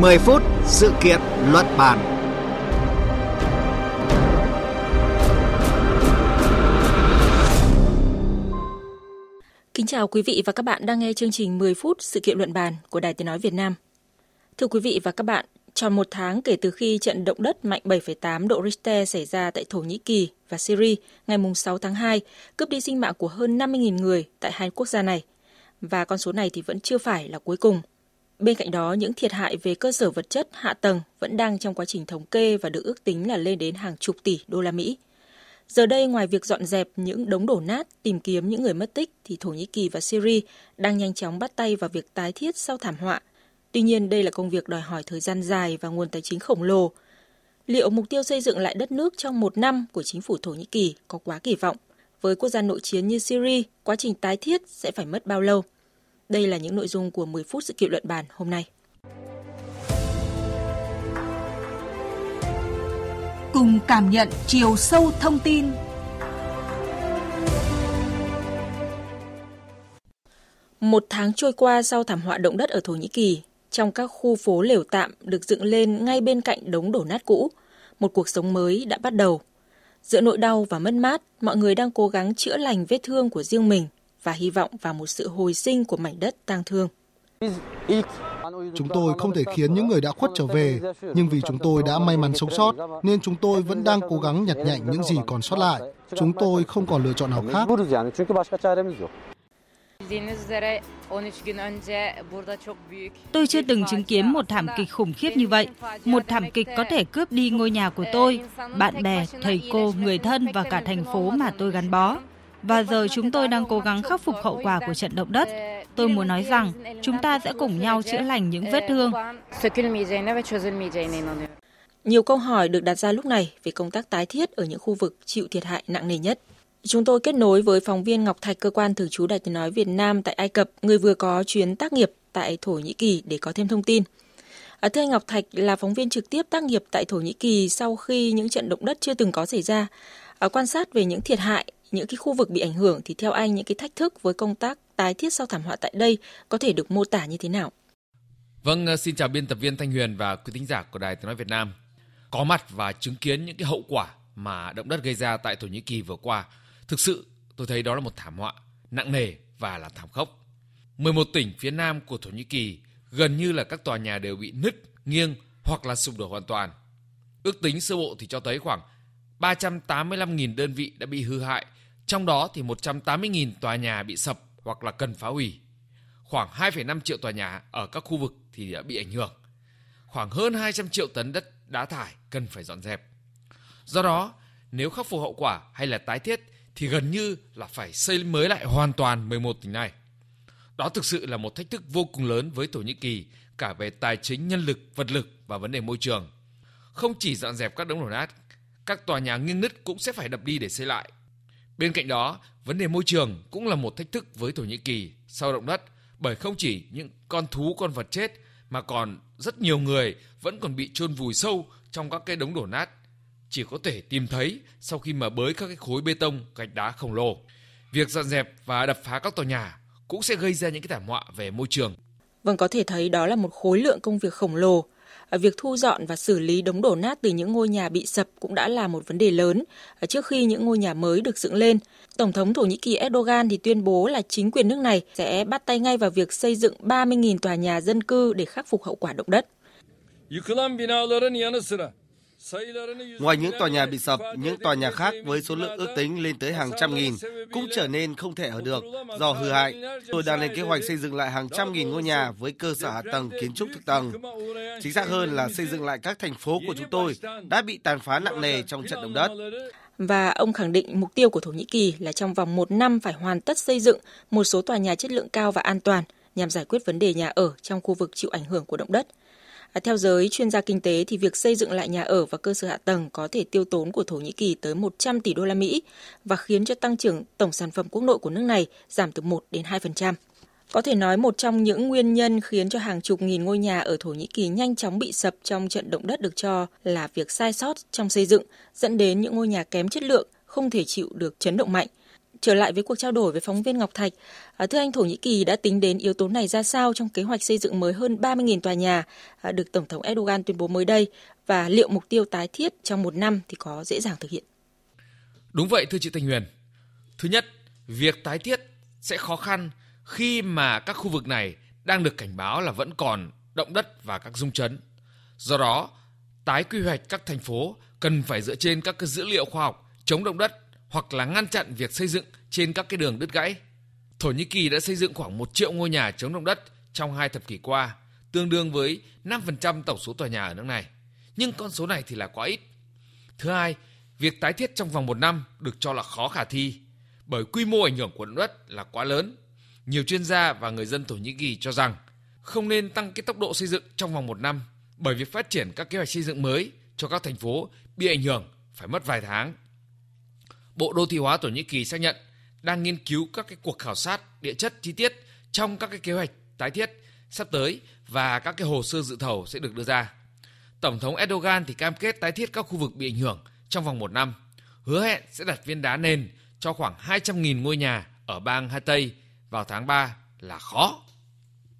10 phút sự kiện luận bàn. Kính chào quý vị và các bạn đang nghe chương trình 10 phút sự kiện luận bàn của Đài Tiếng Nói Việt Nam. Thưa quý vị và các bạn, tròn một tháng kể từ khi trận động đất mạnh 7,8 độ Richter xảy ra tại Thổ Nhĩ Kỳ và Syria ngày 6 tháng 2, cướp đi sinh mạng của hơn 50.000 người tại hai quốc gia này. Và con số này thì vẫn chưa phải là cuối cùng. Bên cạnh đó, những thiệt hại về cơ sở vật chất, hạ tầng vẫn đang trong quá trình thống kê và được ước tính là lên đến hàng chục tỷ đô la Mỹ. Giờ đây, ngoài việc dọn dẹp những đống đổ nát, tìm kiếm những người mất tích, thì Thổ Nhĩ Kỳ và Syria đang nhanh chóng bắt tay vào việc tái thiết sau thảm họa. Tuy nhiên, đây là công việc đòi hỏi thời gian dài và nguồn tài chính khổng lồ. Liệu mục tiêu xây dựng lại đất nước trong một năm của chính phủ Thổ Nhĩ Kỳ có quá kỳ vọng? Với quốc gia nội chiến như Syria, quá trình tái thiết sẽ phải mất bao lâu? Đây là những nội dung của 10 phút sự kiện luận bàn hôm nay. Cùng cảm nhận chiều sâu thông tin. Một tháng trôi qua sau thảm họa động đất ở Thổ Nhĩ Kỳ, trong các khu phố lều tạm được dựng lên ngay bên cạnh đống đổ nát cũ, một cuộc sống mới đã bắt đầu. Giữa nỗi đau và mất mát, mọi người đang cố gắng chữa lành vết thương của riêng mình và hy vọng vào một sự hồi sinh của mảnh đất tang thương. Chúng tôi không thể khiến những người đã khuất trở về, nhưng vì chúng tôi đã may mắn sống sót, nên chúng tôi vẫn đang cố gắng nhặt nhạnh những gì còn sót lại. Chúng tôi không còn lựa chọn nào khác. Tôi chưa từng chứng kiến một thảm kịch khủng khiếp như vậy. Một thảm kịch có thể cướp đi ngôi nhà của tôi, bạn bè, thầy cô, người thân và cả thành phố mà tôi gắn bó. Và giờ chúng tôi đang cố gắng khắc phục hậu quả của trận động đất. Tôi muốn nói rằng chúng ta sẽ cùng nhau chữa lành những vết thương. Nhiều câu hỏi được đặt ra lúc này về công tác tái thiết ở những khu vực chịu thiệt hại nặng nề nhất. Chúng tôi kết nối với phóng viên Ngọc Thạch cơ quan thường trú Đài Tiếng nói Việt Nam tại Ai Cập, người vừa có chuyến tác nghiệp tại Thổ Nhĩ Kỳ để có thêm thông tin. À, thưa anh Ngọc Thạch là phóng viên trực tiếp tác nghiệp tại Thổ Nhĩ Kỳ sau khi những trận động đất chưa từng có xảy ra. À, quan sát về những thiệt hại những cái khu vực bị ảnh hưởng thì theo anh những cái thách thức với công tác tái thiết sau thảm họa tại đây có thể được mô tả như thế nào? Vâng, ờ, xin chào biên tập viên Thanh Huyền và quý thính giả của Đài Tiếng nói Việt Nam. Có mặt và chứng kiến những cái hậu quả mà động đất gây ra tại Thổ Nhĩ Kỳ vừa qua, thực sự tôi thấy đó là một thảm họa nặng nề và là thảm khốc. 11 tỉnh phía nam của Thổ Nhĩ Kỳ gần như là các tòa nhà đều bị nứt, nghiêng hoặc là sụp đổ hoàn toàn. Ước tính sơ bộ thì cho thấy khoảng 385.000 đơn vị đã bị hư hại trong đó thì 180.000 tòa nhà bị sập hoặc là cần phá hủy. Khoảng 2,5 triệu tòa nhà ở các khu vực thì đã bị ảnh hưởng. Khoảng hơn 200 triệu tấn đất đá thải cần phải dọn dẹp. Do đó, nếu khắc phục hậu quả hay là tái thiết thì gần như là phải xây mới lại hoàn toàn 11 tỉnh này. Đó thực sự là một thách thức vô cùng lớn với Thổ Nhĩ Kỳ cả về tài chính, nhân lực, vật lực và vấn đề môi trường. Không chỉ dọn dẹp các đống đổ nát, các tòa nhà nghiêng nứt cũng sẽ phải đập đi để xây lại Bên cạnh đó, vấn đề môi trường cũng là một thách thức với Thổ Nhĩ Kỳ sau động đất bởi không chỉ những con thú con vật chết mà còn rất nhiều người vẫn còn bị chôn vùi sâu trong các cái đống đổ nát chỉ có thể tìm thấy sau khi mà bới các cái khối bê tông gạch đá khổng lồ. Việc dọn dẹp và đập phá các tòa nhà cũng sẽ gây ra những cái thảm họa về môi trường. Vâng có thể thấy đó là một khối lượng công việc khổng lồ Ờ, việc thu dọn và xử lý đống đổ nát từ những ngôi nhà bị sập cũng đã là một vấn đề lớn ờ, trước khi những ngôi nhà mới được dựng lên. Tổng thống Thổ Nhĩ Kỳ Erdogan thì tuyên bố là chính quyền nước này sẽ bắt tay ngay vào việc xây dựng 30.000 tòa nhà dân cư để khắc phục hậu quả động đất. Yıkılan binaların yanı sıra Ngoài những tòa nhà bị sập, những tòa nhà khác với số lượng ước tính lên tới hàng trăm nghìn cũng trở nên không thể ở được do hư hại. Tôi đang lên kế hoạch xây dựng lại hàng trăm nghìn ngôi nhà với cơ sở hạ tầng kiến trúc thực tầng. Chính xác hơn là xây dựng lại các thành phố của chúng tôi đã bị tàn phá nặng nề trong trận động đất. Và ông khẳng định mục tiêu của Thổ Nhĩ Kỳ là trong vòng một năm phải hoàn tất xây dựng một số tòa nhà chất lượng cao và an toàn nhằm giải quyết vấn đề nhà ở trong khu vực chịu ảnh hưởng của động đất. À, theo giới chuyên gia kinh tế thì việc xây dựng lại nhà ở và cơ sở hạ tầng có thể tiêu tốn của Thổ Nhĩ Kỳ tới 100 tỷ đô la Mỹ và khiến cho tăng trưởng tổng sản phẩm quốc nội của nước này giảm từ 1 đến 2%. Có thể nói một trong những nguyên nhân khiến cho hàng chục nghìn ngôi nhà ở Thổ Nhĩ Kỳ nhanh chóng bị sập trong trận động đất được cho là việc sai sót trong xây dựng, dẫn đến những ngôi nhà kém chất lượng, không thể chịu được chấn động mạnh trở lại với cuộc trao đổi với phóng viên Ngọc Thạch. À, thưa anh, Thổ Nhĩ Kỳ đã tính đến yếu tố này ra sao trong kế hoạch xây dựng mới hơn 30.000 tòa nhà à, được Tổng thống Erdogan tuyên bố mới đây và liệu mục tiêu tái thiết trong một năm thì có dễ dàng thực hiện? Đúng vậy thưa chị Thanh Huyền. Thứ nhất, việc tái thiết sẽ khó khăn khi mà các khu vực này đang được cảnh báo là vẫn còn động đất và các rung chấn. Do đó, tái quy hoạch các thành phố cần phải dựa trên các dữ liệu khoa học chống động đất hoặc là ngăn chặn việc xây dựng trên các cái đường đứt gãy. Thổ Nhĩ Kỳ đã xây dựng khoảng 1 triệu ngôi nhà chống động đất trong hai thập kỷ qua, tương đương với 5% tổng số tòa nhà ở nước này. Nhưng con số này thì là quá ít. Thứ hai, việc tái thiết trong vòng một năm được cho là khó khả thi bởi quy mô ảnh hưởng của động đất là quá lớn. Nhiều chuyên gia và người dân Thổ Nhĩ Kỳ cho rằng không nên tăng cái tốc độ xây dựng trong vòng một năm bởi việc phát triển các kế hoạch xây dựng mới cho các thành phố bị ảnh hưởng phải mất vài tháng. Bộ Đô thị hóa Thổ Nhĩ Kỳ xác nhận đang nghiên cứu các cái cuộc khảo sát địa chất chi tiết trong các cái kế hoạch tái thiết sắp tới và các cái hồ sơ dự thầu sẽ được đưa ra. Tổng thống Erdogan thì cam kết tái thiết các khu vực bị ảnh hưởng trong vòng một năm, hứa hẹn sẽ đặt viên đá nền cho khoảng 200.000 ngôi nhà ở bang Hatay vào tháng 3 là khó.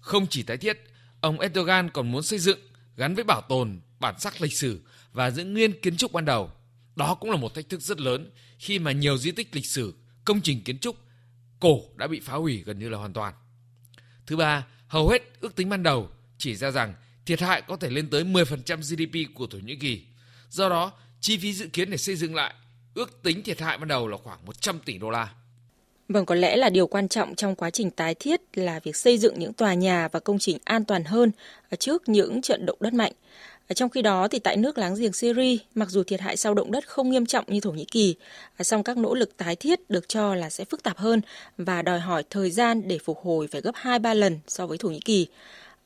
Không chỉ tái thiết, ông Erdogan còn muốn xây dựng gắn với bảo tồn bản sắc lịch sử và giữ nguyên kiến trúc ban đầu. Đó cũng là một thách thức rất lớn khi mà nhiều di tích lịch sử, công trình kiến trúc cổ đã bị phá hủy gần như là hoàn toàn. Thứ ba, hầu hết ước tính ban đầu chỉ ra rằng thiệt hại có thể lên tới 10% GDP của Thổ Nhĩ Kỳ. Do đó, chi phí dự kiến để xây dựng lại ước tính thiệt hại ban đầu là khoảng 100 tỷ đô la. Vâng, có lẽ là điều quan trọng trong quá trình tái thiết là việc xây dựng những tòa nhà và công trình an toàn hơn trước những trận động đất mạnh. Trong khi đó thì tại nước láng giềng Syria, mặc dù thiệt hại sau động đất không nghiêm trọng như Thổ Nhĩ Kỳ, à, song các nỗ lực tái thiết được cho là sẽ phức tạp hơn và đòi hỏi thời gian để phục hồi phải gấp 2-3 lần so với Thổ Nhĩ Kỳ.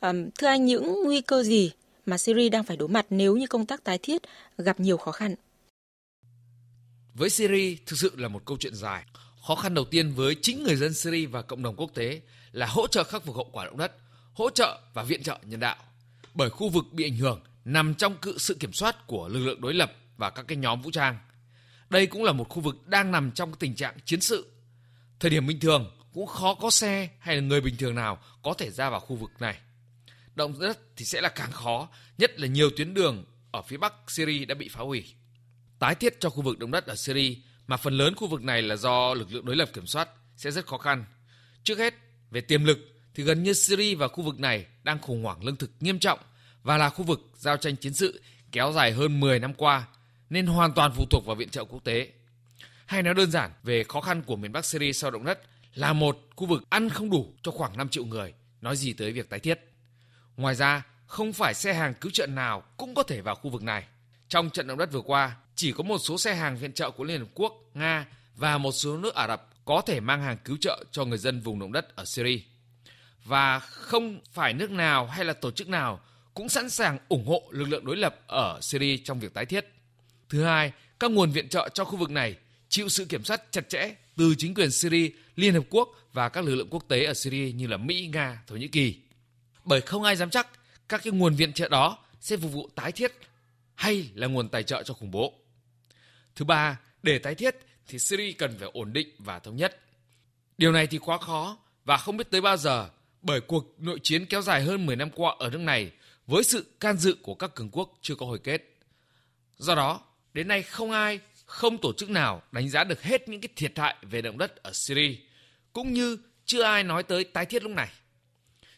À, thưa anh, những nguy cơ gì mà Syria đang phải đối mặt nếu như công tác tái thiết gặp nhiều khó khăn? Với Syria thực sự là một câu chuyện dài. Khó khăn đầu tiên với chính người dân Syria và cộng đồng quốc tế là hỗ trợ khắc phục hậu quả động đất, hỗ trợ và viện trợ nhân đạo. Bởi khu vực bị ảnh hưởng nằm trong cự sự kiểm soát của lực lượng đối lập và các cái nhóm vũ trang. Đây cũng là một khu vực đang nằm trong tình trạng chiến sự. Thời điểm bình thường cũng khó có xe hay là người bình thường nào có thể ra vào khu vực này. Động đất thì sẽ là càng khó, nhất là nhiều tuyến đường ở phía bắc Syria đã bị phá hủy. Tái thiết cho khu vực động đất ở Syria mà phần lớn khu vực này là do lực lượng đối lập kiểm soát sẽ rất khó khăn. Trước hết, về tiềm lực thì gần như Syria và khu vực này đang khủng hoảng lương thực nghiêm trọng và là khu vực giao tranh chiến sự kéo dài hơn 10 năm qua nên hoàn toàn phụ thuộc vào viện trợ quốc tế. Hay nói đơn giản về khó khăn của miền Bắc Syria sau động đất là một khu vực ăn không đủ cho khoảng 5 triệu người, nói gì tới việc tái thiết. Ngoài ra, không phải xe hàng cứu trợ nào cũng có thể vào khu vực này. Trong trận động đất vừa qua, chỉ có một số xe hàng viện trợ của Liên Hợp Quốc, Nga và một số nước Ả Rập có thể mang hàng cứu trợ cho người dân vùng động đất ở Syria. Và không phải nước nào hay là tổ chức nào cũng sẵn sàng ủng hộ lực lượng đối lập ở Syria trong việc tái thiết. Thứ hai, các nguồn viện trợ cho khu vực này chịu sự kiểm soát chặt chẽ từ chính quyền Syria, Liên Hợp Quốc và các lực lượng quốc tế ở Syria như là Mỹ, Nga, Thổ Nhĩ Kỳ. Bởi không ai dám chắc các cái nguồn viện trợ đó sẽ phục vụ tái thiết hay là nguồn tài trợ cho khủng bố. Thứ ba, để tái thiết thì Syria cần phải ổn định và thống nhất. Điều này thì quá khó và không biết tới bao giờ bởi cuộc nội chiến kéo dài hơn 10 năm qua ở nước này với sự can dự của các cường quốc chưa có hồi kết. Do đó, đến nay không ai, không tổ chức nào đánh giá được hết những cái thiệt hại về động đất ở Syria, cũng như chưa ai nói tới tái thiết lúc này.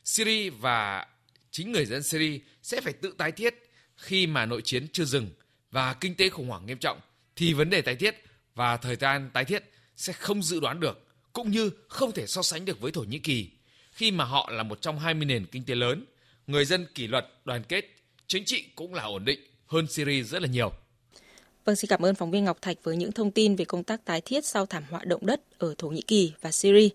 Syria và chính người dân Syria sẽ phải tự tái thiết khi mà nội chiến chưa dừng và kinh tế khủng hoảng nghiêm trọng thì vấn đề tái thiết và thời gian tái thiết sẽ không dự đoán được cũng như không thể so sánh được với Thổ Nhĩ Kỳ khi mà họ là một trong 20 nền kinh tế lớn người dân kỷ luật, đoàn kết, chính trị cũng là ổn định hơn Syria rất là nhiều. Vâng, xin cảm ơn phóng viên Ngọc Thạch với những thông tin về công tác tái thiết sau thảm họa động đất ở Thổ Nhĩ Kỳ và Syria.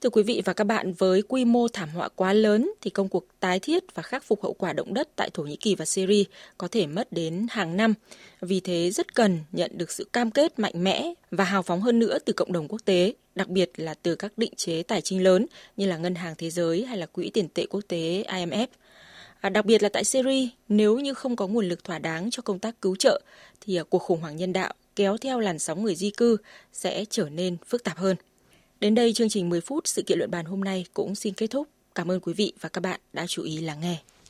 Thưa quý vị và các bạn, với quy mô thảm họa quá lớn thì công cuộc tái thiết và khắc phục hậu quả động đất tại Thổ Nhĩ Kỳ và Syria có thể mất đến hàng năm. Vì thế rất cần nhận được sự cam kết mạnh mẽ và hào phóng hơn nữa từ cộng đồng quốc tế, đặc biệt là từ các định chế tài chính lớn như là Ngân hàng Thế giới hay là Quỹ tiền tệ quốc tế IMF. À, đặc biệt là tại Syria, nếu như không có nguồn lực thỏa đáng cho công tác cứu trợ thì à, cuộc khủng hoảng nhân đạo kéo theo làn sóng người di cư sẽ trở nên phức tạp hơn. Đến đây chương trình 10 phút sự kiện luận bàn hôm nay cũng xin kết thúc. Cảm ơn quý vị và các bạn đã chú ý lắng nghe.